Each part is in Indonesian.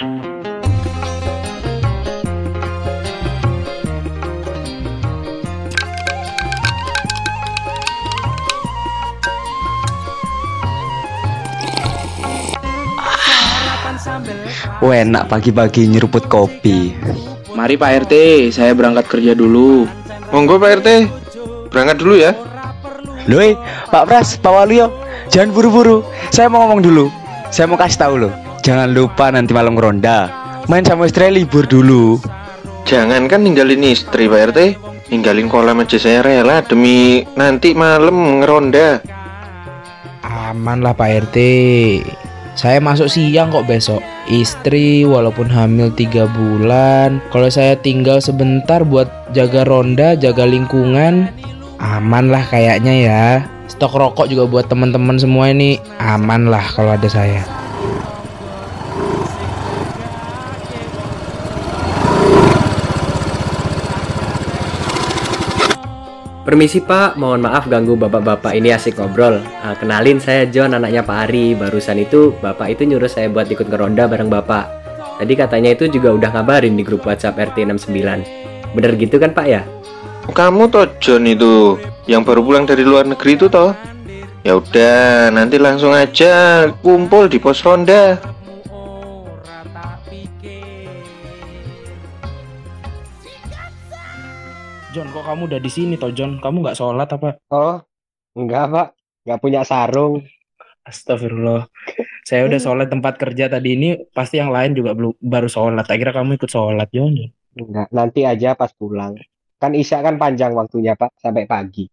Wah enak pagi-pagi nyeruput kopi. Mari Pak RT, saya berangkat kerja dulu. Monggo Pak RT, berangkat dulu ya. Loi, Pak Pras, Pak Waluyo, jangan buru-buru. Saya mau ngomong dulu. Saya mau kasih tahu loh. Jangan lupa nanti malam ronda. Main sama istri libur dulu. Jangan kan ninggalin istri Pak RT, ninggalin kolam aja saya rela demi nanti malam ngeronda. Aman lah Pak RT. Saya masuk siang kok besok. Istri walaupun hamil tiga bulan, kalau saya tinggal sebentar buat jaga ronda, jaga lingkungan, aman lah kayaknya ya. Stok rokok juga buat teman-teman semua ini aman lah kalau ada saya. Permisi Pak, mohon maaf ganggu bapak-bapak ini asik ngobrol. Ah, kenalin saya John, anaknya Pak Ari. Barusan itu bapak itu nyuruh saya buat ikut ngeronda bareng bapak. Tadi katanya itu juga udah ngabarin di grup WhatsApp RT 69. Bener gitu kan Pak ya? Kamu toh John itu yang baru pulang dari luar negeri itu toh? Ya udah, nanti langsung aja kumpul di pos ronda. John, kok kamu udah di sini toh John? Kamu nggak sholat apa? Oh, enggak pak, nggak punya sarung. Astagfirullah. Saya udah sholat tempat kerja tadi ini, pasti yang lain juga belum baru sholat. Tak kira kamu ikut sholat, John. Enggak, nanti aja pas pulang. Kan Isya kan panjang waktunya pak, sampai pagi.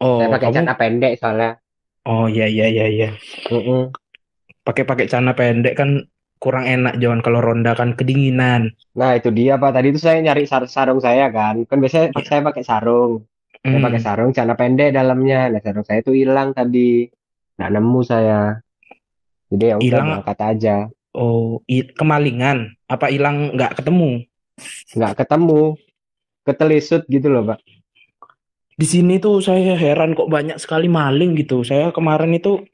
Oh, Saya pakai kamu? celana pendek soalnya. Oh iya iya iya iya. Mm-mm. Pakai pakai celana pendek kan kurang enak John kalau ronda kan kedinginan. Nah itu dia pak. Tadi itu saya nyari sar- sarung saya kan. Kan biasanya saya pakai sarung. Saya Hmm. pakai sarung, celana pendek dalamnya. Nah sarung saya itu hilang tadi. Nggak nemu saya. Jadi ya udah Hilang? berangkat aja. Oh, kemalingan. Apa hilang nggak ketemu? Nggak ketemu. Ketelisut gitu loh pak. Di sini tuh saya heran kok banyak sekali maling gitu. Saya kemarin itu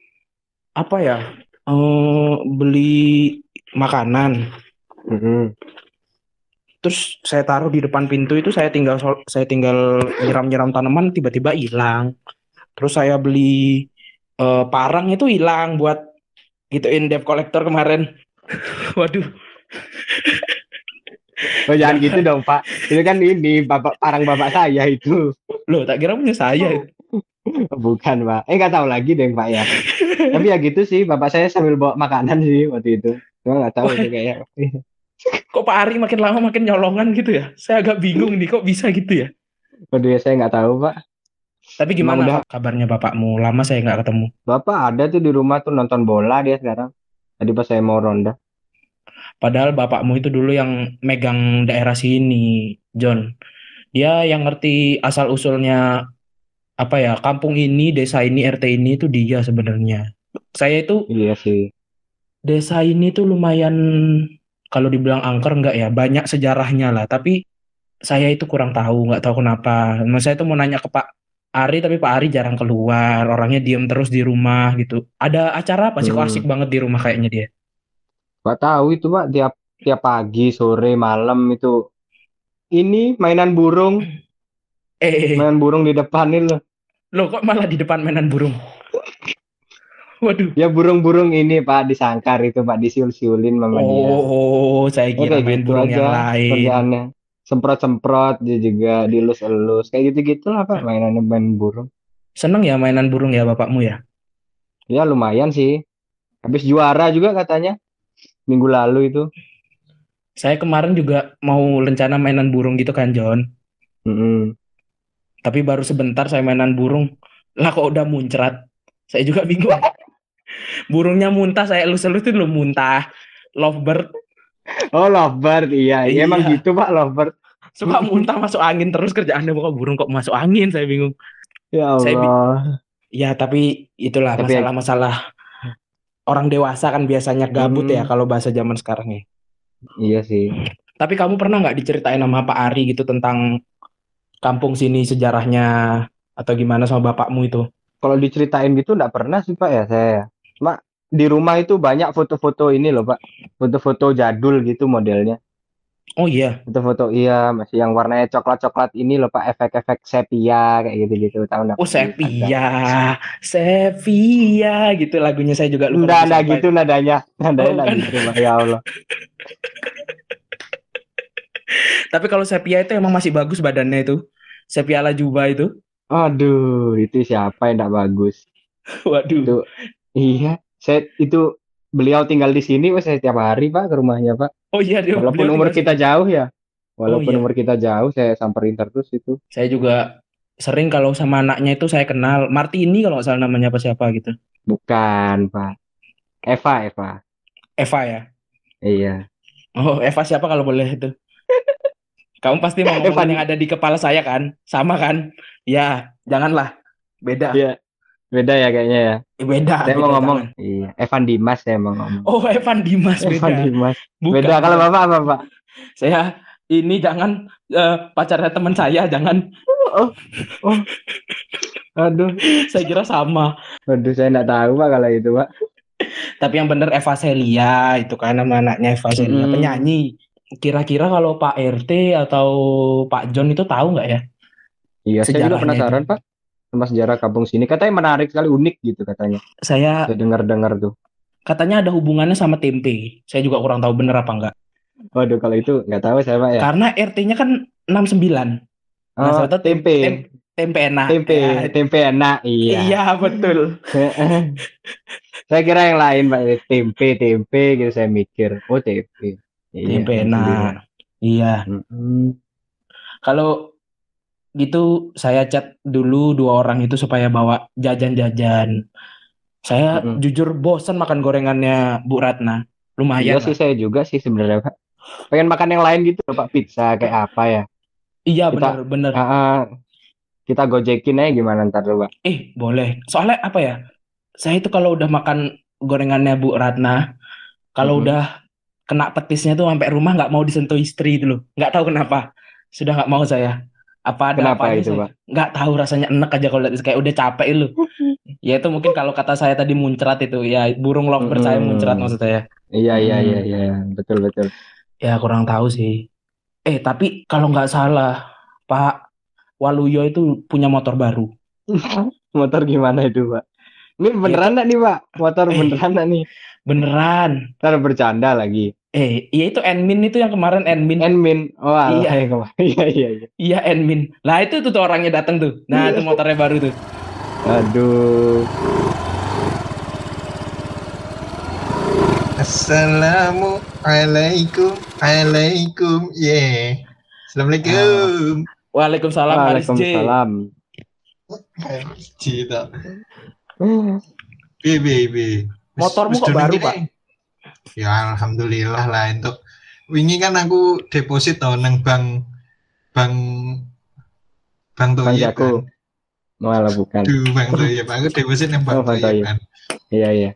apa ya? eh beli makanan. Mm-mm. Terus saya taruh di depan pintu itu saya tinggal saya tinggal nyiram-nyiram tanaman tiba-tiba hilang. Terus saya beli eh, parang itu hilang buat gituin debt collector kemarin. Waduh, Oh jangan gitu dong pak. Itu kan ini bapak parang bapak saya itu. loh tak kira punya saya. itu. Bukan pak. Eh nggak tahu lagi deh pak ya. Tapi ya gitu sih. Bapak saya sambil bawa makanan sih waktu itu. Cuma nggak tahu itu kayak. Kok Pak Ari makin lama makin nyolongan gitu ya? Saya agak bingung nih kok bisa gitu ya. Waduh ya saya nggak tahu pak. Tapi gimana udah- kabarnya bapakmu? Lama saya nggak ketemu. Bapak ada tuh di rumah tuh nonton bola dia sekarang. Tadi pas saya mau ronda. Padahal bapakmu itu dulu yang megang daerah sini, John. Dia yang ngerti asal usulnya apa ya, kampung ini, desa ini, RT ini itu dia sebenarnya. Saya itu Iya sih. Desa ini tuh lumayan kalau dibilang angker enggak ya, banyak sejarahnya lah. Tapi saya itu kurang tahu, nggak tahu kenapa. Nah, saya tuh mau nanya ke Pak Ari, tapi Pak Ari jarang keluar, orangnya diem terus di rumah gitu. Ada acara apa sih? Kok Hmm. asik banget di rumah kayaknya dia. Pak tahu itu pak tiap tiap pagi sore malam itu. Ini mainan burung, Eh, mainan burung di depan ini loh. loh kok malah di depan mainan burung? Waduh. Ya burung-burung ini pak disangkar itu pak disiul-siulin sama dia. Oh, saya Ya, kira kayak main gitu burung yang aja lain. kerjaannya. Semprot-semprot dia juga dilus-elus kayak gitu-gitu lah pak mainannya main burung. Seneng ya mainan burung ya bapakmu ya? Ya lumayan sih. Habis juara juga katanya minggu lalu itu. Saya kemarin juga mau rencana mainan burung gitu kan, John. Mm-mm. Tapi baru sebentar saya mainan burung. Lah kok udah muncrat. Saya juga bingung. Burungnya muntah, saya elus-elusin lu muntah. Lovebird Oh lovebird iya, Iya. iya emang gitu pak lovebird. suka muntah masuk angin terus kerjaannya kok burung kok masuk angin, saya bingung. Ya Saya Allah. Ya, tapi itulah Tapi- masalah-masalah orang dewasa kan biasanya gabut ya Hmm. kalau bahasa zaman sekarang ya. Iya sih. Tapi kamu pernah nggak diceritain sama Pak Ari gitu tentang kampung sini sejarahnya atau gimana sama bapakmu itu? Kalau diceritain gitu nggak pernah sih pak ya saya. Cuma di rumah itu banyak foto-foto ini loh Pak. Foto-foto jadul gitu modelnya. Oh iya. Foto-foto iya masih yang warnanya coklat-coklat ini loh Pak. Efek-efek sepia kayak gitu-gitu. Tahu nggak? Oh sepia, sepia gitu lagunya saya juga lupa. Nggak lagu ada gitu nadanya. Nadanya Oh, kan. gitu. Ya Allah. Tapi kalau sepia itu emang masih bagus badannya itu. Sepia ala Juba itu. Aduh, itu siapa yang nggak bagus? Waduh. Itu Iya, saya itu beliau tinggal di sini, wes saya tiap hari Pak ke rumahnya Pak. Oh iya dia Walaupun umur kita jauh ya. Walaupun iya. umur kita jauh, saya samperin terus itu. Saya juga sering kalau sama anaknya itu saya kenal Martini kalau nggak salah namanya apa siapa gitu. Bukan Pak. Eva, Eva. Eva ya. Iya. Oh Eva siapa kalau boleh itu? Kamu pasti mau ngomongin yang ada di kepala saya kan? Sama kan? Ya, janganlah. Beda. Iya. Beda ya kayaknya ya. Eh, Beda. Saya mau beda, ngomong. jangan. Iya, Evan Dimas saya mau ngomong. Oh Evan Dimas beda. Evan Dimas. Bukan. Beda kalau Bapak apa, Pak? Saya ini jangan eh, pacarnya teman saya, jangan. Aduh. Saya kira sama. Aduh, saya enggak tahu Pak kalau itu, Pak. Tapi yang bener Eva Celia itu kan nama anaknya Eva Celia Hmm. penyanyi. Kira-kira kalau Pak RT atau Pak John itu tahu nggak ya? Iya, saya juga penasaran, itu. Pak. Sama sejarah kampung sini. Katanya menarik sekali, unik gitu katanya. Saya Saya dengar-dengar tuh. katanya ada hubungannya sama tempe. Saya juga kurang tahu bener apa enggak. Waduh, kalau itu nggak tahu saya, Pak ya. Karena RT-nya kan 69. Nah, Oh, tem- tempe. tem- tempe enak. Tempe, Ya, tempe enak. Iya. Iya, betul. saya kira yang lain, Pak. Tempe, tempe gitu saya mikir. Oh, tempe. Iya, Tempe enak. Iya. Mm-mm. Kalau gitu saya chat dulu dua orang itu supaya bawa jajan-jajan. Saya Mm-mm. jujur bosan makan gorengannya Bu Ratna. Iya Lumayan. sih lah. saya juga sih sebenarnya Pak. Pengen makan yang lain gitu Pak pizza kayak apa ya? Iya bener. Ah, ah. kita gojekin aja gimana ntar dulu Pak. Eh boleh. Soalnya apa ya? Saya itu kalau udah makan gorengannya Bu Ratna, kalau Mhm. udah kena petisnya tuh sampai rumah nggak mau disentuh istri itu loh. Nggak tahu kenapa. Sudah nggak mau saya. Apa ada Kenapa apanya itu, saya? Pak? Nggak tahu rasanya enek aja kalau lihat kayak udah capek itu. Ya itu mungkin kalau kata saya tadi muncrat itu ya burung lovebird saya Mm-mm. muncrat maksud saya. Iya iya Hmm. iya iya betul betul. Ya kurang tahu sih. Eh tapi kalau nggak salah Pak Waluyo itu punya motor baru. Motor gimana itu Pak? Ini beneran nggak nih Pak? Motor Eh. beneran nih? Beneran. Ntar bercanda lagi. Eh, iya itu Enmin itu yang kemarin Enmin. Enmin. Oh Iya. iya iya iya. Iya Enmin. Lah itu tuh, orangnya datang tuh. Nah itu motornya baru tuh. Aduh. Assalamualaikum, alaikum, yeah. Assalamualaikum. Waalaikumsalam Haris J. Waalaikumsalam. Cita. B, B, B. Wis- Motormu kok baru, Pak? Ya alhamdulillah lah untuk wingi kan aku deposit tau nang bank bank bank Toyib Jago. kan. Malah bukan. Duh, bank Toyib. Aku deposit nang Oh, bank Bank Toyib Toyib. kan. Iya iya.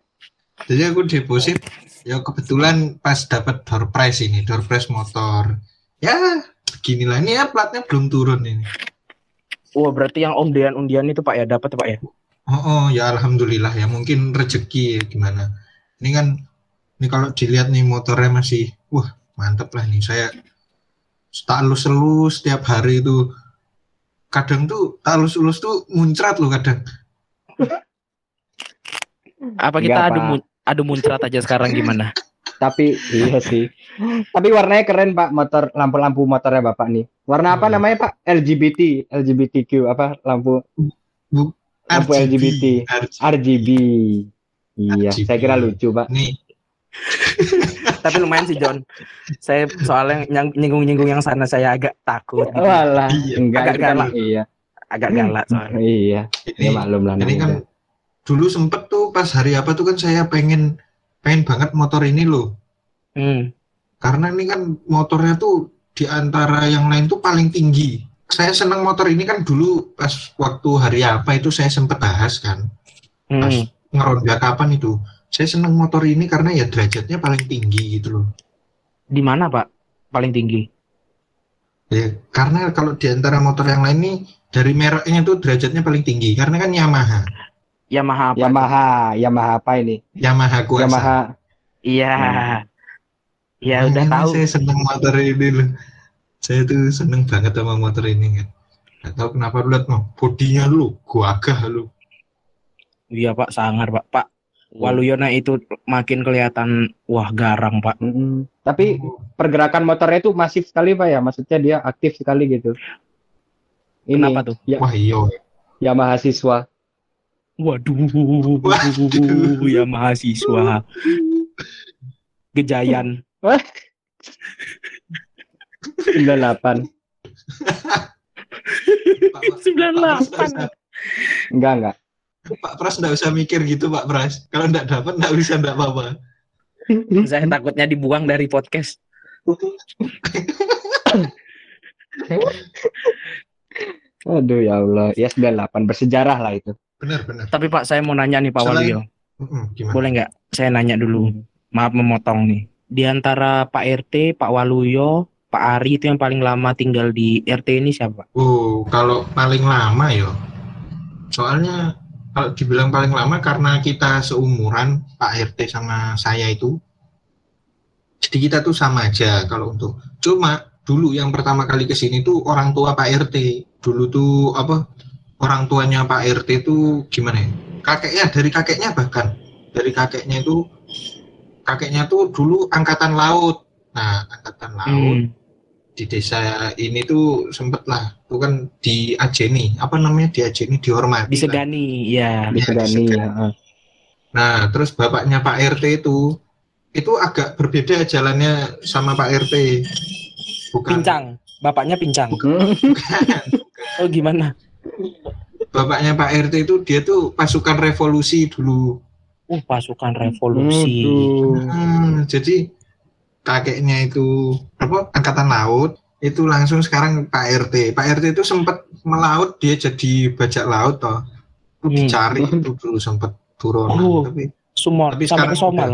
Jadi aku deposit ya kebetulan pas dapat door prize ini, door prize motor. Ya, beginilah ini ya platnya belum turun ini. Wah berarti yang undian-undian itu Pak ya dapat Pak ya? Oh, oh, ya alhamdulillah ya mungkin rezeki ya gimana. Ini kan ini kalau dilihat nih motornya masih wah mantep lah nih saya tak elus-elus setiap hari itu kadang tuh tak elus-elus tuh muncrat loh kadang. Apa kita Enggak, adu mun- adu muncrat aja sekarang gimana? Tapi iya sih. Tapi warnanya keren Pak motor lampu-lampu motornya Bapak nih. Warna apa Hmm. namanya Pak? LGBT, LGBTQ apa lampu Bu, Lampu LGBT. RGB. RGB. Iya, RGB. saya kira lucu Pak. Nih, Tapi lumayan sih John. Saya soalnya nyinggung-nyinggung yang sana saya agak takut. gitu. Walah, Iya, enggak agak kan, galak. iya. Agak galak soalnya. Iya, ini ya maklum lah. ini kan dulu sempet tuh pas hari apa tuh kan saya pengen pengen banget motor ini loh. Hmm. Karena ini kan motornya tuh di antara yang lain tuh paling tinggi. Saya senang motor ini kan dulu pas waktu hari apa itu saya sempet bahas kan. Pas Hmm. ngeronda kapan itu. Saya senang motor ini karena ya derajatnya paling tinggi gitu loh. Di mana Pak? Paling tinggi. Ya, karena kalau di antara motor yang lain nih dari mereknya tuh derajatnya paling tinggi karena kan Yamaha. Yamaha apa? Yamaha, Yamaha apa ini? Yamaha kuasa. Yamaha. Iya. Ya Hmm, udah ini tahu. Saya seneng motor ini loh. Saya tuh seneng banget sama motor ini kan. Gak tahu kenapa lu lihat no, bodinya lu, gua agak lu. Iya Pak, sangar Pak. Pak, Waluyona itu makin kelihatan wah garang Pak. Mm-mm. Tapi pergerakan motornya itu masif sekali pak ya, maksudnya dia aktif sekali gitu. Ini Kenapa tuh? Ya, Wah iya. ya mahasiswa. Waduh, Waduh. ya mahasiswa. Gejayan. 98. Pak, Pak, 98. Pak Pras, Enggak enggak. Pak Pras nggak usah mikir gitu Pak Pras. Kalau nggak dapat nggak bisa nggak apa-apa. Saya takutnya dibuang dari podcast. Aduh ya Allah, ya 98 bersejarah lah itu. Benar benar. Tapi Pak, saya mau nanya nih Pak Selain- Waluyo. Boleh nggak? Saya nanya dulu. Maaf memotong nih. Di antara Pak RT, Pak Waluyo, Pak Ari itu yang paling lama tinggal di RT ini siapa? Oh, kalau paling lama ya. Soalnya kalau dibilang paling lama karena kita seumuran Pak RT sama saya itu. Jadi kita tuh sama aja kalau untuk. Cuma dulu yang pertama kali ke sini tuh orang tua Pak RT. Dulu tuh apa? Orang tuanya Pak RT itu gimana ya? Kakeknya dari kakeknya bahkan dari kakeknya itu kakeknya tuh dulu angkatan laut. Nah, angkatan laut Hmm. Di desa ini tuh sempet lah tuh kan di Ajeni apa namanya di Ajeni dihormati lah. Disegani, ya. Disegani. disegani. ya. nah terus bapaknya Pak RT itu itu agak berbeda jalannya sama Pak RT bukan Pincang. Bapaknya pincang. Hmm. bukan. Oh gimana? bapaknya Pak RT itu dia tuh pasukan revolusi dulu Uh, pasukan revolusi. Aduh. Hmm, jadi kakeknya itu apa angkatan laut itu langsung sekarang Pak RT Pak RT itu sempat melaut dia jadi bajak laut toh itu Hmm. dicari itu dulu sempat turun Oh. tapi Sumor, Tapi sampai ke sekarang Somal.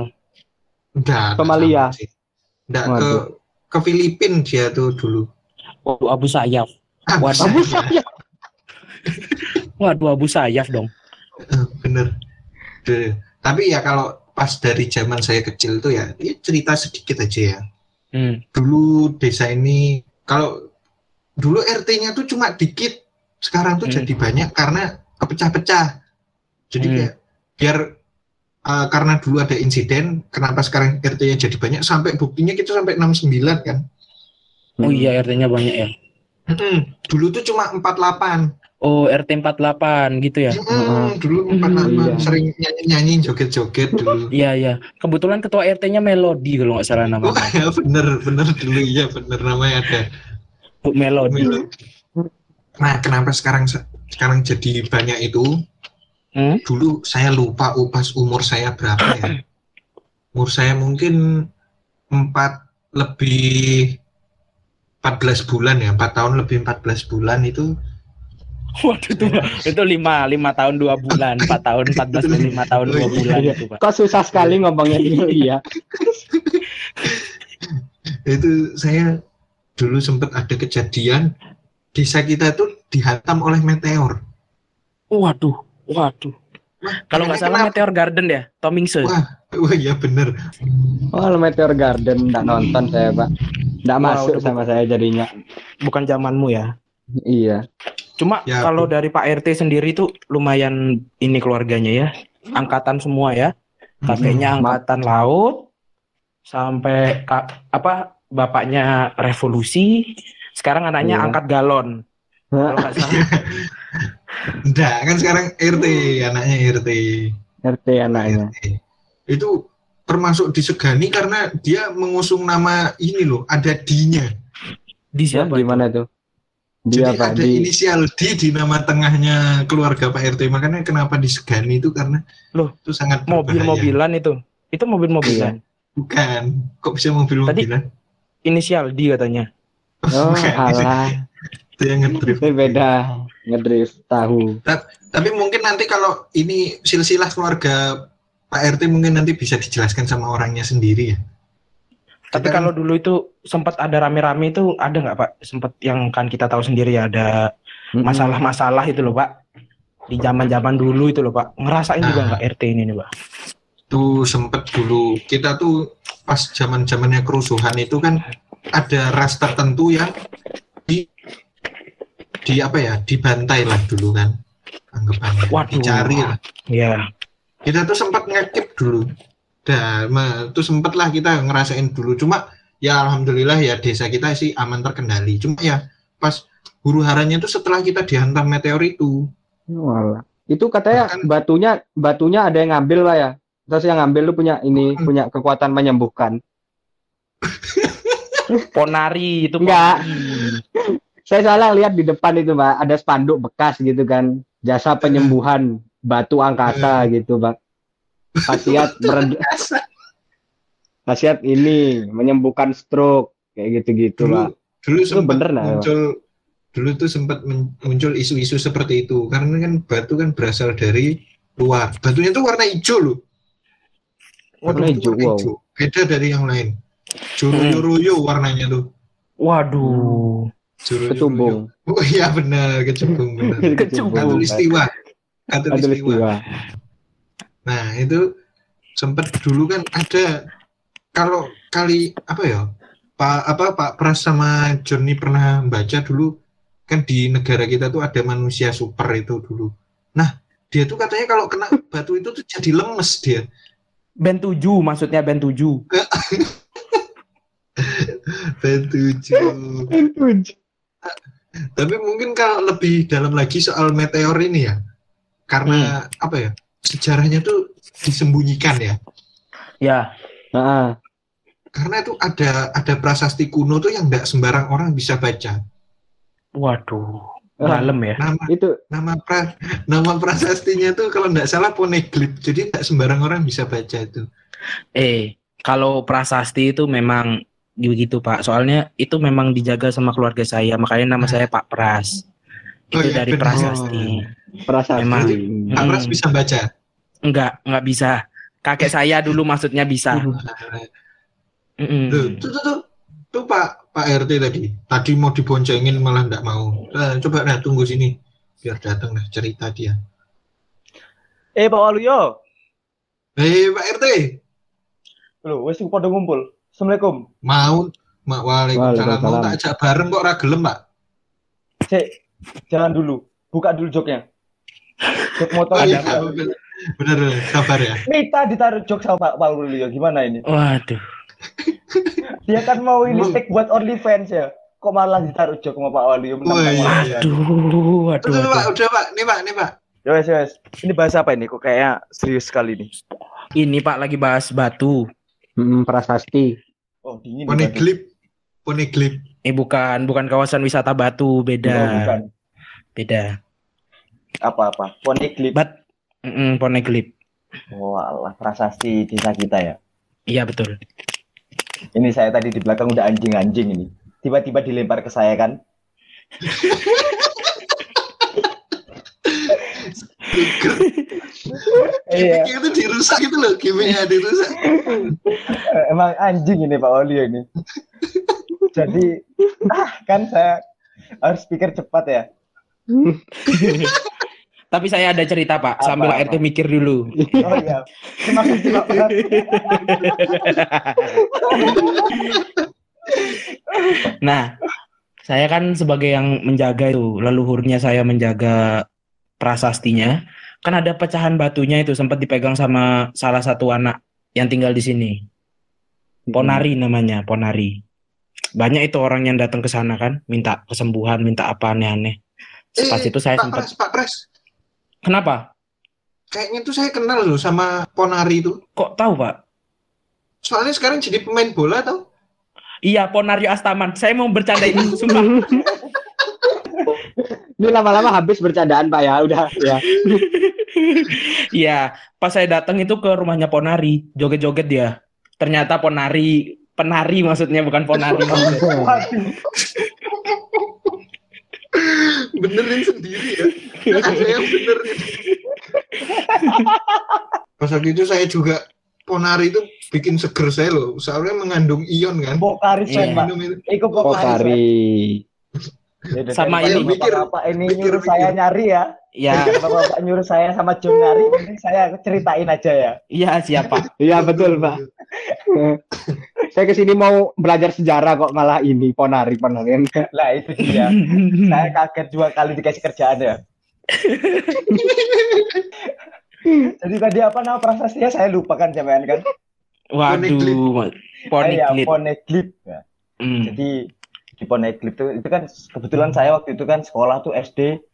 enggak Somalia. enggak ke ke Filipina dia tuh dulu Waduh, Abu Sayyaf. ah, Waduh. Abu Sayyaf. Waduh, Abu Sayyaf dong. eh, bener Deh. tapi ya kalau pas dari zaman saya kecil tuh ya, ya cerita sedikit aja ya Hmm. dulu desa ini kalau dulu RT-nya tuh cuma dikit sekarang tuh Hmm. jadi banyak karena kepecah-pecah jadi Hmm. kayak biar uh, karena dulu ada insiden kenapa sekarang RT-nya jadi banyak sampai buktinya kita sampai 69 kan Oh iya, RT-nya banyak ya. Mm-mm. dulu tuh cuma 48 Oh, RT 48 gitu ya. Mm-mm. dulu Hmm, 48 iya. sering nyanyi-nyanyi joget-joget dulu Iya, iya. Kebetulan ketua RT-nya Melody kalau nggak salah Oh namanya. ya bener bener dulu ya bener namanya ada Bu Melody. Nah, kenapa sekarang sekarang jadi banyak itu? Hmm? Dulu saya lupa upas umur saya berapa ya. Umur saya mungkin 4 lebih 14 bulan ya, 4 tahun lebih 14 bulan itu Waduh itu itu lima lima tahun dua bulan, empat tahun empat belas dan lima tahun dua bulan itu pak. Kok susah sekali ngomongnya ini ya. itu saya dulu sempat ada kejadian desa kita tuh dihantam oleh meteor. Waduh, waduh. Kalau nggak salah kenapa? Meteor Garden ya, Tomingse. Wah, wah ya bener. Oh, Meteor Garden enggak nonton saya, Pak. Enggak Wah, masuk sama saya jadinya. Bukan zamanmu ya. Iya. Cuma Ya, kalau dari Pak RT sendiri tuh lumayan ini keluarganya ya, angkatan semua ya. Kakeknya Hmm, angkatan laut, sampai ka- apa bapaknya revolusi, sekarang anaknya Iya. angkat galon. Kalau nggak salah. Enggak, kan sekarang RT, anaknya RT. RT anaknya. RT. Itu termasuk disegani karena dia mengusung nama ini loh, ada D-nya. Di siapa? Di mana tuh? Dia Jadi apa? ada Di inisial D di nama tengahnya keluarga Pak RT. Makanya kenapa disegani itu karena Loh, itu sangat mobil-mobilan itu. Itu mobil-mobilan. Bukan. Kok bisa mobil-mobilan? Inisial D katanya. Oh, Bukan. alah. Itu yang ngedrift. Itu beda. Ngedrift tahu. Tapi mungkin nanti kalau ini silsilah keluarga Pak RT mungkin nanti bisa dijelaskan sama orangnya sendiri ya. Tapi kalau dulu itu sempat ada rame-rame itu ada nggak Pak? Sempat yang kan kita tahu sendiri ya ada masalah-masalah itu loh Pak. di zaman-zaman dulu itu loh Pak. Ngerasain juga Nah. nggak RT ini nih Pak? tuh sempet dulu kita tuh pas zaman zamannya kerusuhan itu kan ada ras tertentu yang di di apa ya dibantai lah dulu kan anggapannya Waduh. dicari lah Iya. kita tuh sempat ngekip dulu dan me- tuh sempet lah kita ngerasain dulu cuma ya alhamdulillah ya desa kita sih aman terkendali cuma ya pas huru haranya tuh setelah kita dihantam meteor itu Walah. Itu katanya Bahkan- batunya batunya ada yang ngambil lah ya. Terus yang ngambil lu punya ini Hmm. punya kekuatan menyembuhkan. Ponari itu Enggak. Saya salah lihat di depan itu, Pak, ada spanduk bekas gitu kan. Jasa penyembuhan batu angkasa gitu, Pak. Khasiat mered khasiat ini menyembuhkan stroke kayak gitu-gitu, Pak. dulu Itu sempat bener nah, muncul dulu tuh sempat muncul isu-isu seperti itu. Karena kan batu kan berasal dari luar. Batunya tuh warna hijau loh. Warna hijau, wow. beda dari yang lain. Juruyo warnanya tuh. Waduh. Juruyo Ketumbung. oh iya benar kecubung benar Kecubung. Katulistiwa. Ada Katulistiwa nah itu sempat dulu kan ada kalau kali apa ya Pak apa Pak Pras sama Johnny pernah baca dulu kan di negara kita tuh ada manusia super itu dulu. Nah dia tuh katanya kalau kena batu itu tuh jadi lemes dia. Band 7 maksudnya band 7. Batu Tapi mungkin kalau lebih dalam lagi soal meteor ini ya, karena apa ya sejarahnya tuh disembunyikan ya. Ya. Heeh. Karena itu ada ada prasasti kuno tuh yang nggak sembarang orang bisa baca. Waduh. Dalam ya. Nama itu nama pra, nama prasastinya tuh kalau nggak salah poneglyph jadi nggak sembarang orang bisa baca itu Eh, kalau prasasti itu memang begitu Pak. Soalnya itu memang dijaga sama keluarga saya, makanya nama saya Pak Pras. Oh Itu iya, dari benar. prasasti. Pak Pras Hmm. bisa baca? Enggak, enggak bisa. Kakek saya dulu maksudnya bisa. Tuh tuh tuh, tuh, tuh Pak Pak RT tadi. Tadi mau diboncengin malah nggak mau. Nah, coba nah tunggu sini. Biar datang nah cerita dia. Eh Pak Waluyo, hei Pak RT lho wis pada ngumpul. Assalamualaikum. mau Mak Waalaikumsalam. Mau tak ajak bareng kok ragelem Pak? Cek, jangan dulu. Buka dulu joknya. Motor Oh, iya, ada. bener, bener bener, sabar ya Minta ditaruh jok sama Pak Waluyo. Gimana ini? Waduh. Dia kan mau ini stick buat OnlyFans ya. Kok malah ditaruh jok sama Pak Waluyo? Iya, iya. Waduh, waduh, Tuh, tuh, Pak waduh. udah Pak nih Pak nih Pak wes, ya wes. Ini bahasa apa ini? Kok kayaknya serius sekali nih. Ini Pak lagi bahas batu. Mm, prasasti. Oh, dingin. nih, poneglyph poneglyph Eh bukan, bukan kawasan wisata batu, beda. Oh, bukan. Beda. Apa-apa. Poneglyph. Bat mm poneglyph. Walah, prasasti desa kita ya. Iya betul. Ini saya tadi di belakang udah anjing-anjing ini. Tiba-tiba dilempar ke saya kan. Iya. itu dirusak gitu loh gimmicknya dirusak Eh, Emang anjing ini Pak Waluyo ini. Jadi, ah kan saya harus pikir cepat ya. Tapi saya ada cerita Pak, Apa, sambil apa? RT mikir dulu. Oh iya. Nah, saya kan sebagai yang menjaga itu, leluhurnya saya menjaga prasastinya, kan ada pecahan batunya itu sempat dipegang sama salah satu anak yang tinggal di sini. Ponari namanya, Ponari. Banyak itu orang yang datang ke sana kan, minta kesembuhan, minta apa aneh-aneh. Pas Eh, itu saya Pak sempat, Pres Pak Pres kenapa? kayaknya tuh saya kenal loh sama Ponari itu Kok tahu Pak? soalnya sekarang jadi pemain bola tau Iya, Ponario Astaman. Saya mau bercanda ini, sumpah. Ini lama-lama habis bercandaan Pak ya, udah ya. Iya, pas saya datang itu ke rumahnya Ponari, joget-joget dia. Ternyata Ponari, penari maksudnya bukan Ponari. benerin sendiri ya ada yang benerin pas waktu itu saya juga Ponari itu bikin seger saya loh soalnya mengandung ion kan Pokari saya Pak. minum itu Ikut Oh, Pokari. Pokari. Ya Sama saya ini. mikir apa ini Mikir, nyuruh saya mikir. nyari ya. Ya, Bapak-bapak nyuruh saya sama John nyari, mending saya ceritain aja ya. iya siapa? Iya betul pak. Saya ke sini mau belajar sejarah kok malah ini ponari ponari. Lah itu dia. saya kaget dua kali dikasih kerjaan ya. Jadi tadi apa nama prasastinya saya lupa kan sampean kan? Waduh, Iya, Poneglyph. Poneglyph. Ya. Hmm. Jadi di Poneglyph itu itu kan kebetulan saya waktu itu kan sekolah tuh SD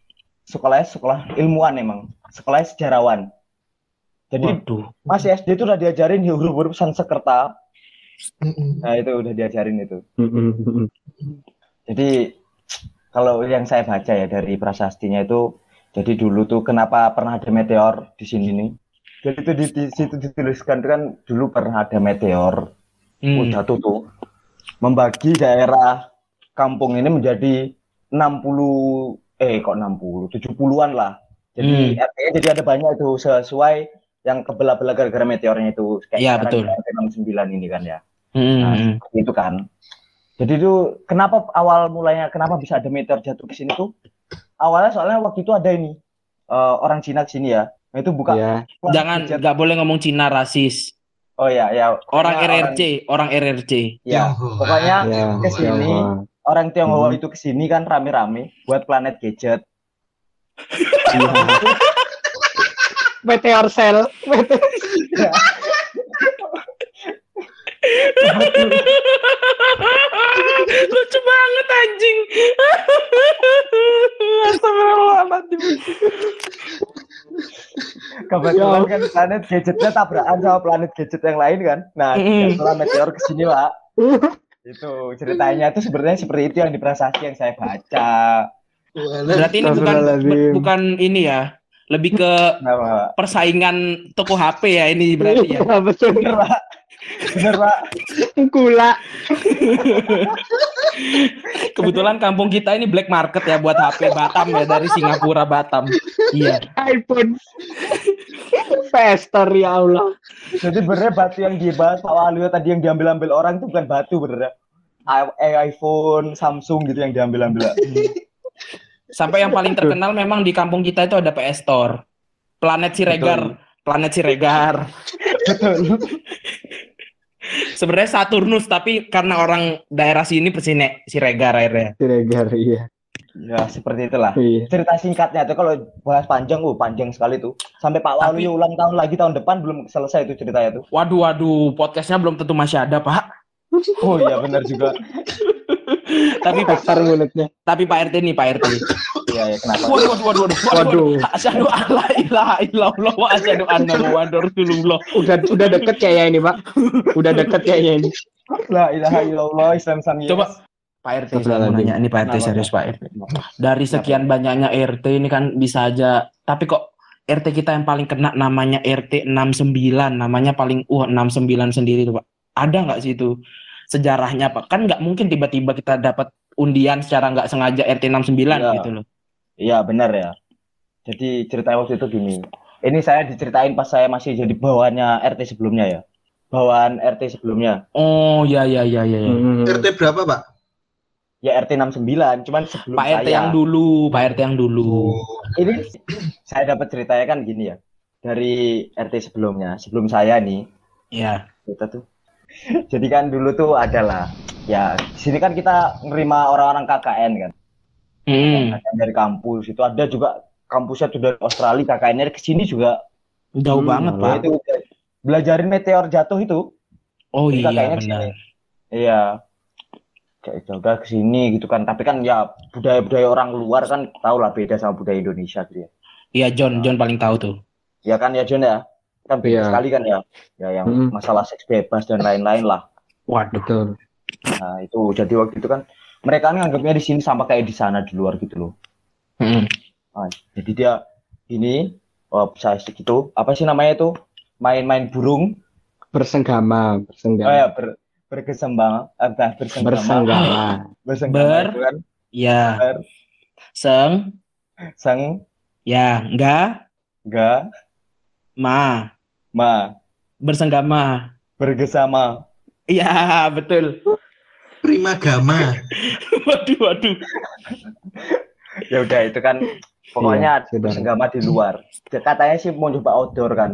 sekolahnya sekolah ilmuwan emang sekolahnya sejarawan. Jadi Waduh. masih SD itu udah diajarin huruf-huruf Sanskerta. Nah itu udah diajarin itu. Jadi kalau yang saya baca ya dari prasastinya itu, jadi dulu tuh kenapa pernah ada meteor di sini nih? Jadi itu di, di situ dituliskan itu kan dulu pernah ada meteor Hmm. udah tuh tuh membagi daerah kampung ini menjadi 60 eh kok 60 70-an lah. Jadi Hmm. jadi ada banyak itu sesuai yang kebelah-belah gara-gara meteornya itu kayak sekarang betul. RT 69 ini kan ya. Hmm, Nah, hmm. seperti itu kan. Jadi itu kenapa awal mulanya kenapa bisa ada meteor jatuh ke sini tuh? Awalnya soalnya waktu itu ada ini eh, orang Cina ke sini ya. Nah, itu buka. Iya. Jangan nggak boleh ngomong Cina rasis. Oh ya ya. Orang RRC, orang RRC. Ya. Tionghoa. Pokoknya Iya. ke sini orang Tionghoa itu ke sini kan rame-rame buat planet gadget. Meteor cell. Meteor. Lucu banget anjing. Astagfirullahaladzim. Kebetulan kan planet gadgetnya tabrakan sama planet gadget yang lain kan. Nah, setelah meteor ke sini, Pak. itu ceritanya itu sebenarnya seperti itu yang di prasasti yang saya baca. Berarti ini bukan bukan ini ya. Lebih ke persaingan toko HP ya ini berarti ya. Iya, betul. Pak. Bener, Pak. Kula. Kebetulan kampung kita ini black market ya buat HP Batam ya dari Singapura Batam. Iya. iPhone. Pester ya Allah. Jadi bener batu yang dibahas Pak Waluyo tadi yang diambil-ambil orang itu bukan batu bener ya. Eh, iPhone, Samsung gitu yang diambil-ambil. Sampai yang paling terkenal memang di kampung kita itu ada PS Store. Planet Siregar. Planet Siregar. Betul. Sebenarnya Saturnus tapi karena orang daerah sini pesine Siregar akhirnya. Siregar, iya. Ya, seperti itulah. Iya. Cerita singkatnya tuh kalau bahas panjang, uh panjang sekali tuh. Sampai Pak Tapi- Waluyo ulang tahun lagi tahun depan belum selesai itu ceritanya tuh. Waduh waduh podcastnya belum tentu masih ada Pak. Oh iya benar juga. Tapi Pak, mulutnya. tapi Pak RT nih Pak RT. Iya, ya, kenapa? Waduh waduh waduh waduh. Waduh. Asyhadu an la ilaha illallah wa asyhadu anna Muhammadar Rasulullah. Udah udah deket kayaknya ini, Pak. Udah deket kayaknya ini. La ilaha illallah Islam sang yes. Coba Pak RT saya mau nanya ini Pak RT Kenapa, serius Pak RT. Dari sekian banyaknya RT ini kan bisa aja tapi kok RT kita yang paling kena namanya RT 69 namanya paling uh 69 sendiri tuh Pak. Ada nggak sih itu sejarahnya Pak? Kan nggak mungkin tiba-tiba kita dapat undian secara nggak sengaja RT 69 Iya. gitu loh. Iya benar ya. Jadi cerita waktu itu gini. Ini saya diceritain pas saya masih jadi bawahannya RT sebelumnya ya. Bawahan RT sebelumnya. Oh ya ya ya ya. ya. Hmm. RT berapa, Pak? Ya RT 69, cuman sebelum Pak RT saya. yang dulu, Pak RT yang dulu. Ini saya dapat ceritanya kan gini ya. Dari RT sebelumnya, sebelum saya nih, Iya. kita tuh. Jadi kan dulu tuh adalah ya di sini kan kita nerima orang-orang KKN kan. Hmm, dari kampus itu ada juga kampusnya tuh dari Australia KKN dari ke sini juga jauh Hmm, banget Pak. itu belajarin meteor jatuh itu Oh Jadi iya kakaknya benar. ke sini. iya kayak udah ke sini gitu kan tapi kan ya budaya-budaya orang luar kan tau lah beda sama budaya Indonesia gitu ya Iya John, John paling tahu tuh. ya kan ya John ya kan beda Iya. sekali kan ya ya yang Hmm. masalah seks bebas dan lain-lain lah Waduh. Betul. nah itu jadi waktu itu kan mereka kan nganggapnya di sini sama kayak di sana di luar gitu loh Hmm. Nah, jadi dia ini oh, saya gitu apa sih namanya itu main-main burung Bersenggama, oh bersenggama. ya ber, berkesembang eh, bukan, bersenggama Bersenggama. bersenggama Ber- kan Ya. Ber. Seng. sang Ya. Enggak. ga Ma. ma Bersenggama. bergesama Iya betul. Prima Gama. waduh waduh. ya udah itu kan Iya, Pokoknya saudara. senggama di luar. Dia Katanya sih mau coba outdoor kan.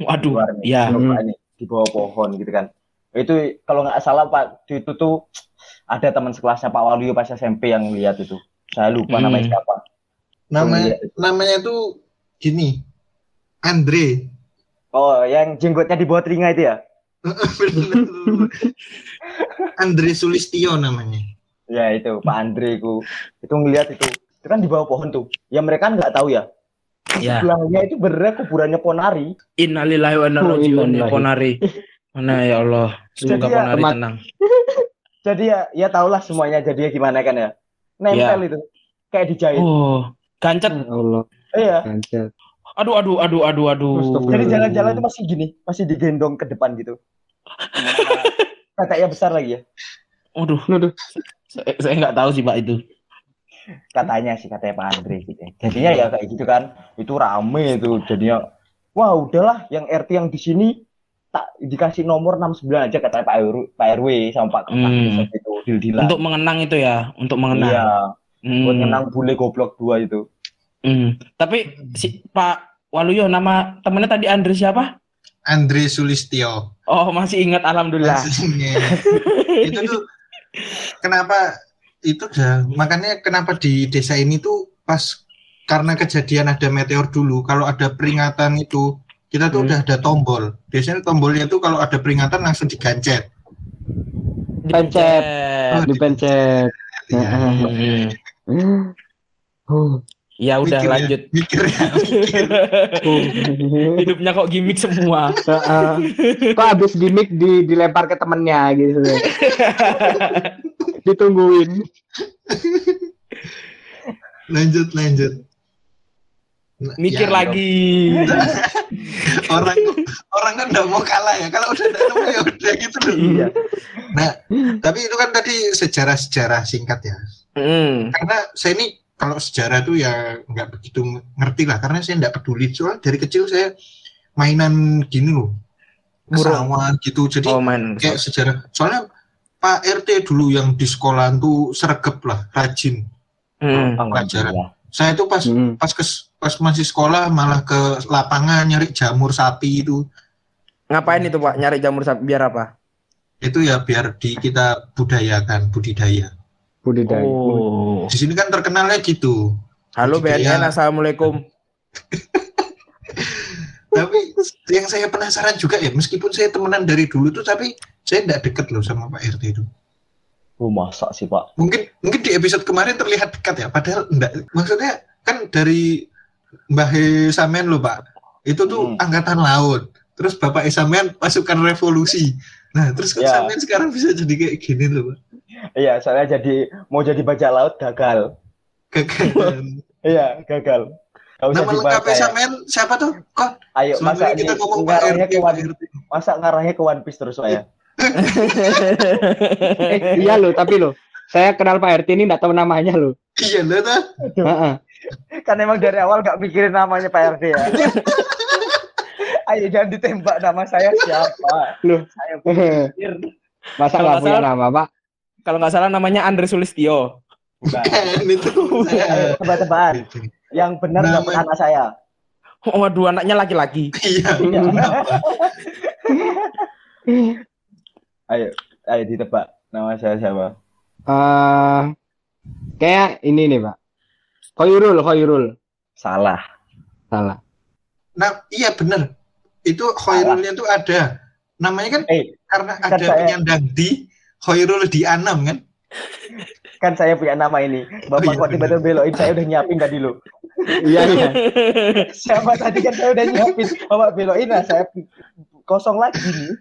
Waduh, luar nih, ya. coba nih di bawah pohon gitu kan. Itu kalau nggak salah Pak itu tuh ada teman sekelasnya Pak Waluyo pas SMP yang lihat itu. Saya lupa Hmm. namanya siapa. Namanya Iya. namanya tuh gini. Andre. Oh, yang jenggotnya di bawah telinga itu ya? Bener. Andre Sulistio namanya. Ya itu Pak Andre ku. Itu ngelihat itu. Itu kan di bawah pohon tuh. Ya mereka kan nggak tahu ya. Ya. Sebelahnya itu bener kuburannya Ponari. Innalillahi wa inna Oh, ilaihi raji'un. innalillahi. Ponari. Mana ya Allah. Semoga Jadi ya, Ponari teman- tenang. Jadi ya ya tahulah semuanya jadinya gimana kan ya. Nempel itu. Kayak dijahit. Oh, gancet. Ya Allah, Iya. kancet. Aduh, aduh, aduh, aduh, aduh. Jadi jalan-jalan itu masih gini, masih digendong ke depan gitu. Kakaknya besar lagi ya. Aduh, Aduh. saya, saya nggak tahu sih Pak itu. katanya sih katanya Pak Andre gitu. Jadinya ya kayak gitu kan, itu rame itu jadinya. Wah udahlah, yang RT yang di sini tak dikasih nomor 69 aja katanya Pak RW, Pak RW sama Pak Hmm. itu. Untuk mengenang itu ya, untuk mengenang. Iya, Hmm. buat menang bule goblok dua itu. Hmm. Tapi si Pak Waluyo nama temennya tadi Andre siapa? Andre Sulistio. Oh, masih ingat alhamdulillah. Aslinya. itu tuh kenapa itu dah makanya kenapa di desa ini tuh pas karena kejadian ada meteor dulu kalau ada peringatan itu kita tuh Hmm. udah ada tombol biasanya tombolnya tuh kalau ada peringatan langsung digancet Pencet. Dipencet. Dipencet. ya, Hmm. Ya udah mikir ya, lanjut. mikir ya. Hidupnya kok gimmick semua. Heeh. Kok habis gimmick di dilempar ke temennya gitu. Ditungguin. lanjut lanjut Nah, Mikir ya, lagi. orang orang kan nggak mau kalah ya kalau udah nemu ya udah gitu loh Iya. nah tapi itu kan tadi sejarah-sejarah singkat ya Hmm. karena saya ini kalau sejarah tuh ya nggak begitu ngerti lah karena saya nggak peduli soalnya dari kecil saya mainan gini loh kesawan gitu jadi Oh man. kayak sejarah soalnya Pak RT dulu yang di sekolah tuh sergap lah rajin Hmm. Alhamdulillah. saya tuh pas Hmm. pas ke pas masih sekolah malah ke lapangan nyari jamur sapi itu Ngapain itu Pak? Nyari jamur sapi biar apa? itu ya biar di kita budayakan budidaya Budidaya. Oh. di sini kan terkenalnya gitu Halo Budidaya. BNN, assalamualaikum. tapi yang saya penasaran juga ya meskipun saya temenan dari dulu tuh tapi saya tidak deket loh sama Pak RT itu Oh, masa sih Pak? mungkin mungkin di episode kemarin terlihat dekat ya padahal enggak maksudnya kan dari Mbah E Samen loh Pak itu tuh Hmm. angkatan laut terus Bapak E Samen pasukan revolusi nah terus kan Ya. Samen sekarang bisa jadi kayak gini loh Pak Iya, soalnya jadi mau jadi bajak laut gagal. Kegagalan. Iya, gagal. Gak usah nama lengkapnya siapa tuh kok Ayo, masa kita ngomong Pak ngarahnya RT ke One, RT masa ngarahnya ke One Piece terus saya. Eh, iya loh, tapi loh. Saya kenal Pak RT ini enggak tahu namanya loh. iya dah. Heeh. kan emang dari awal gak mikirin namanya Pak RT ya. Ayo jangan ditembak nama saya siapa. Loh. Saya pikir Masa Kalau nggak nggak punya nama, Pak? Kalau nggak salah namanya Andre Sulistio. bukan. Kan itu Tebak-tebakan. Yang benar Nama- anak saya. Oh, waduh, anaknya laki-laki. iya Iya. Ayo, ayo ditebak nama saya siapa. Eh kayak ini nih, Pak. Khairul, Khairul. Salah. Salah. nah iya bener itu Khairulnya tuh ada namanya kan Eh, karena kan ada saya- penyandang di Khairul di Anam kan kan saya punya nama ini. Bapak Oh, iya, kok tiba-tiba belokin saya udah nyiapin tadi lo. Iya, iya. Siapa tadi kan saya udah nyiapin. Bapak belokin nah saya kosong lagi nih.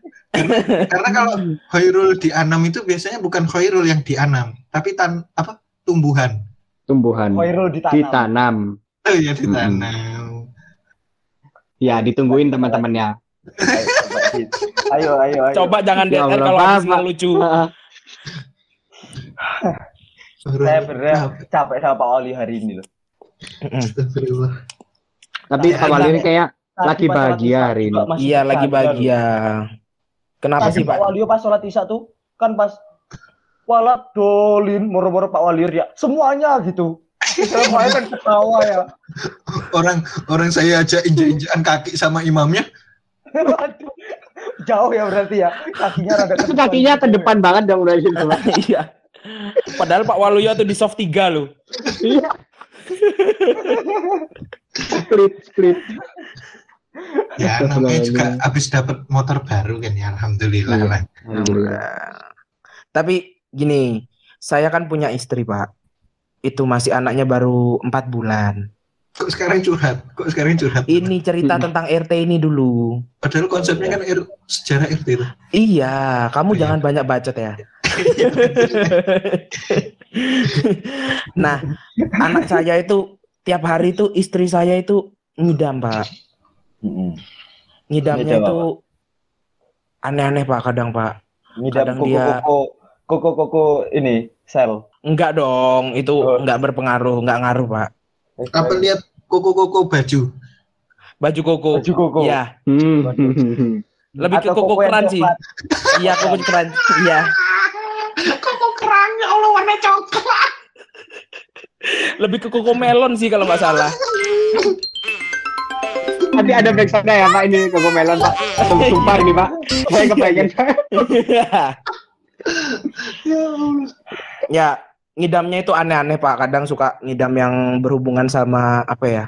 karena kalau Khairul di Anam itu biasanya bukan Khairul yang dianam tapi tan apa tumbuhan Tumbuhan Khairul ditanam. ditanam. oh ya ditanam Ya, ditungguin teman-temannya. Ayo, ayo. Coba jangan Ya dead air Allah, kalau habis nggak Pak. lucu. Heeh. Saya bener capek sama Pak Oli hari ini loh. Astagfirullah. Tapi Pak Wali ini kayak Lagi bahagia hari ini. Iya, lagi bahagia. Kenapa sih, Pak Pak? Walio pas sholat isya tuh kan pas Walat dolin moro-moro Pak Walio ya semuanya gitu Semuanya kan ketawa ya. Orang orang saya aja injek-injekan kaki sama imamnya. Waduh. Jauh ya berarti ya. Kakinya rada Itu kakinya ke depan banget dong udah gitu. Iya. Padahal Pak Waluyo tuh di soft 3 loh. Iya. Split, split. Ya namanya juga habis dapat motor baru kan ya alhamdulillah Iya. lah. Tapi gini, saya kan punya istri, Pak. Itu masih anaknya baru empat bulan. Kok sekarang curhat? Kok sekarang curhat? Ini cerita Hmm. tentang RT ini dulu. Padahal konsepnya kan R- sejarah RT itu. Iya, kamu Iya. jangan banyak bacot ya. nah, anak saya itu tiap hari itu istri saya itu ngidam, Pak. Ngidamnya Ngidam itu aneh-aneh, Pak, kadang, Pak. Ngidam Kadang koko dia- koko koko koko ini sel. Enggak dong, itu Oh. enggak berpengaruh, enggak ngaruh, Pak. Apa lihat koko-koko baju? Baju koko. Baju koko. Iya, Hmm. lebih ke koko yang crunchy. coklat. Iya, koko crunchy. Iya. Koko kerang ya Allah warna coklat. Lebih ke koko melon sih kalau nggak salah. Nanti ada backsound ya Pak ini Koko Melon Pak. Sumpah ini Pak. Saya kepengen. ya, ngidamnya itu aneh-aneh Pak. Kadang suka ngidam yang berhubungan sama apa ya?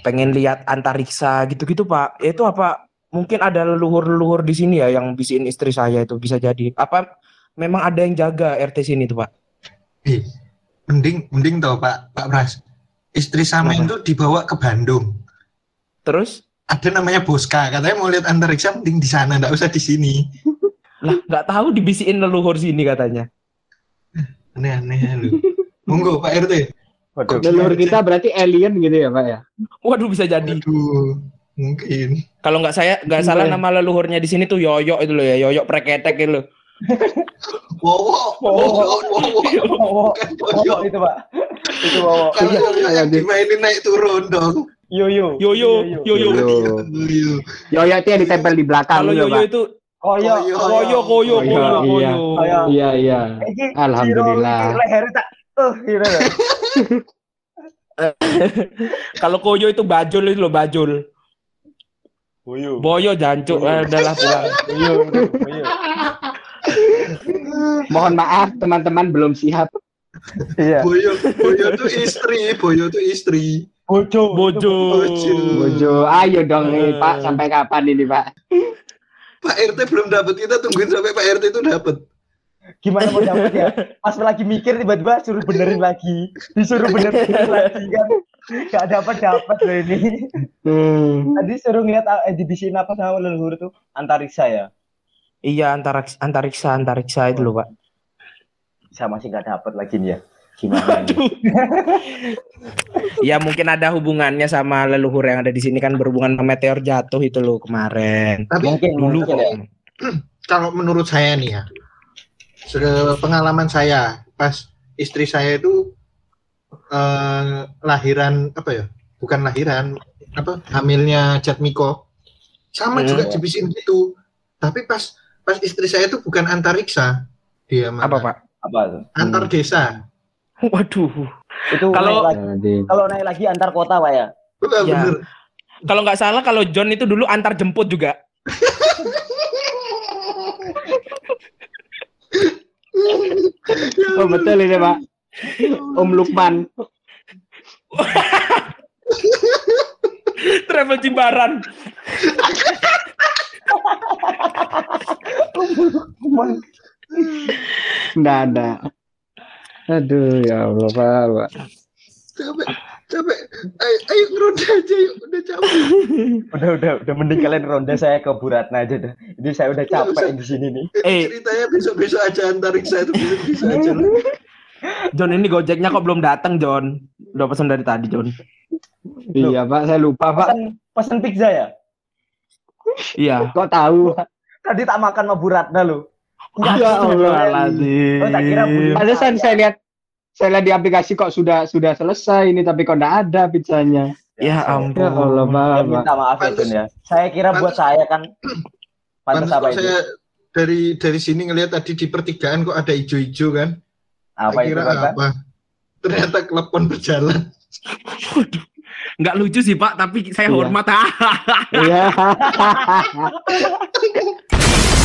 Pengen lihat antariksa gitu-gitu Pak. Ya, Itu apa? Mungkin ada leluhur-leluhur di sini ya yang bisiin istri saya itu bisa jadi. Apa memang ada yang jaga RT sini tuh Pak? Eh, mending mending tau Pak Pak Pras. Istri sama itu dibawa ke Bandung. Terus Ada namanya Boska, katanya mau lihat antariksa mending di sana, nggak usah di sini. lah nggak tahu dibisiin leluhur sini katanya. Aneh-aneh lu. Monggo Pak RT. Waduh. Leluhur kita berarti alien gitu ya Pak ya. Waduh bisa jadi. Aduh, mungkin. Kalau nggak saya nggak Iya. salah nama leluhurnya di sini tuh Yoyo itu loh ya, Yoyo preketek itu loh. Wow, wow, wow, wow, wow. Wowo, wowo itu pak. Itu wowo. Kalau Iya, yang iya. dimainin naik turun dong. Yoyo. Yoyo, yoyo. Yo. Yoyo. Yoyo itu yang ditempel di belakang Kalau Yoyo Pak. itu Koyo. Koyo. koyo koyo Koyo, koyo iya. koyo. Koyo. Iya iya. Iki Alhamdulillah. Leher tak. Eh, gitu. loh. Kalau koyo itu bajul itu loh bajul. Boyo. Boyo jancuk eh, adalah pulang. Boyo. Boyo. Mohon maaf teman-teman belum siap. Iya. Boyo, Boyo tuh istri, Boyo tuh istri. Bojo. Bojo. Bojo. Bojo, ayo dong nih Pak, sampai kapan ini Pak? Pak RT belum dapat, kita tungguin sampai Pak RT itu dapat. Gimana mau dapet ya? Pas lagi mikir tiba-tiba suruh benerin lagi. Disuruh benerin lagi kan. Gak dapat dapat loh ini. Hmm. Tadi suruh ngeliat eh, dibisiin apa sama leluhur tuh antariksa ya. Iya antariksa antariksa antariksa itu loh pak. Saya masih gak dapat lagi nih ya. Gimana? Ya mungkin ada hubungannya sama leluhur yang ada di sini kan berhubungan sama meteor jatuh itu loh kemarin. Tapi Mungkin Dulu mungkin ya. kalau menurut saya nih ya, pengalaman saya pas istri saya itu eh, lahiran apa ya? Bukan lahiran, apa hamilnya Jatmiko. Sama Hmm. juga dibisiin gitu. Tapi pas pas istri saya itu bukan antariksa, dia mana? Apa pak? Apa tuh? Antar desa. Waduh. Itu Kalau- naik lagi, kalau naik lagi antar kota pak ya. Ya. Kalau nggak salah kalau John itu dulu antar jemput juga. Oh betul ini Pak. Om Lukman. Travel Jimbaran. Nggak ada. Aduh ya Allah Pak. Pak. Capek, capek. Ayo, ayo ngeronda aja yuk, udah capek. Udah udah udah mending kalian ronda saya ke Buratna aja dah. Ini saya udah capek di sini nih. Eh. Ceritanya besok-besok aja antariksa itu bisa aja. lah. John ini gojeknya kok belum datang John. Udah pesan dari tadi John. Iya Pak, saya lupa Pak. Pesan pesan pizza ya. Iya. Kok tahu? Tadi tak makan sama Buratna lo. Ya Allah. Oh, tak kira Budi- Pantesan saya lihat saya lihat di aplikasi kok sudah sudah selesai ini tapi kok nggak ada pizzanya. Ya ampun. Ya Allah Pak. Ya, minta maaf ya Jun ya. Saya kira buat pantes- saya kan pantas apa itu? saya dari dari sini ngelihat tadi di pertigaan kok ada ijo-ijo kan? Apa Saya itu kira Bapak? apa? ternyata klepon berjalan. Nggak lucu sih Pak, tapi saya Iya. hormat. Iya.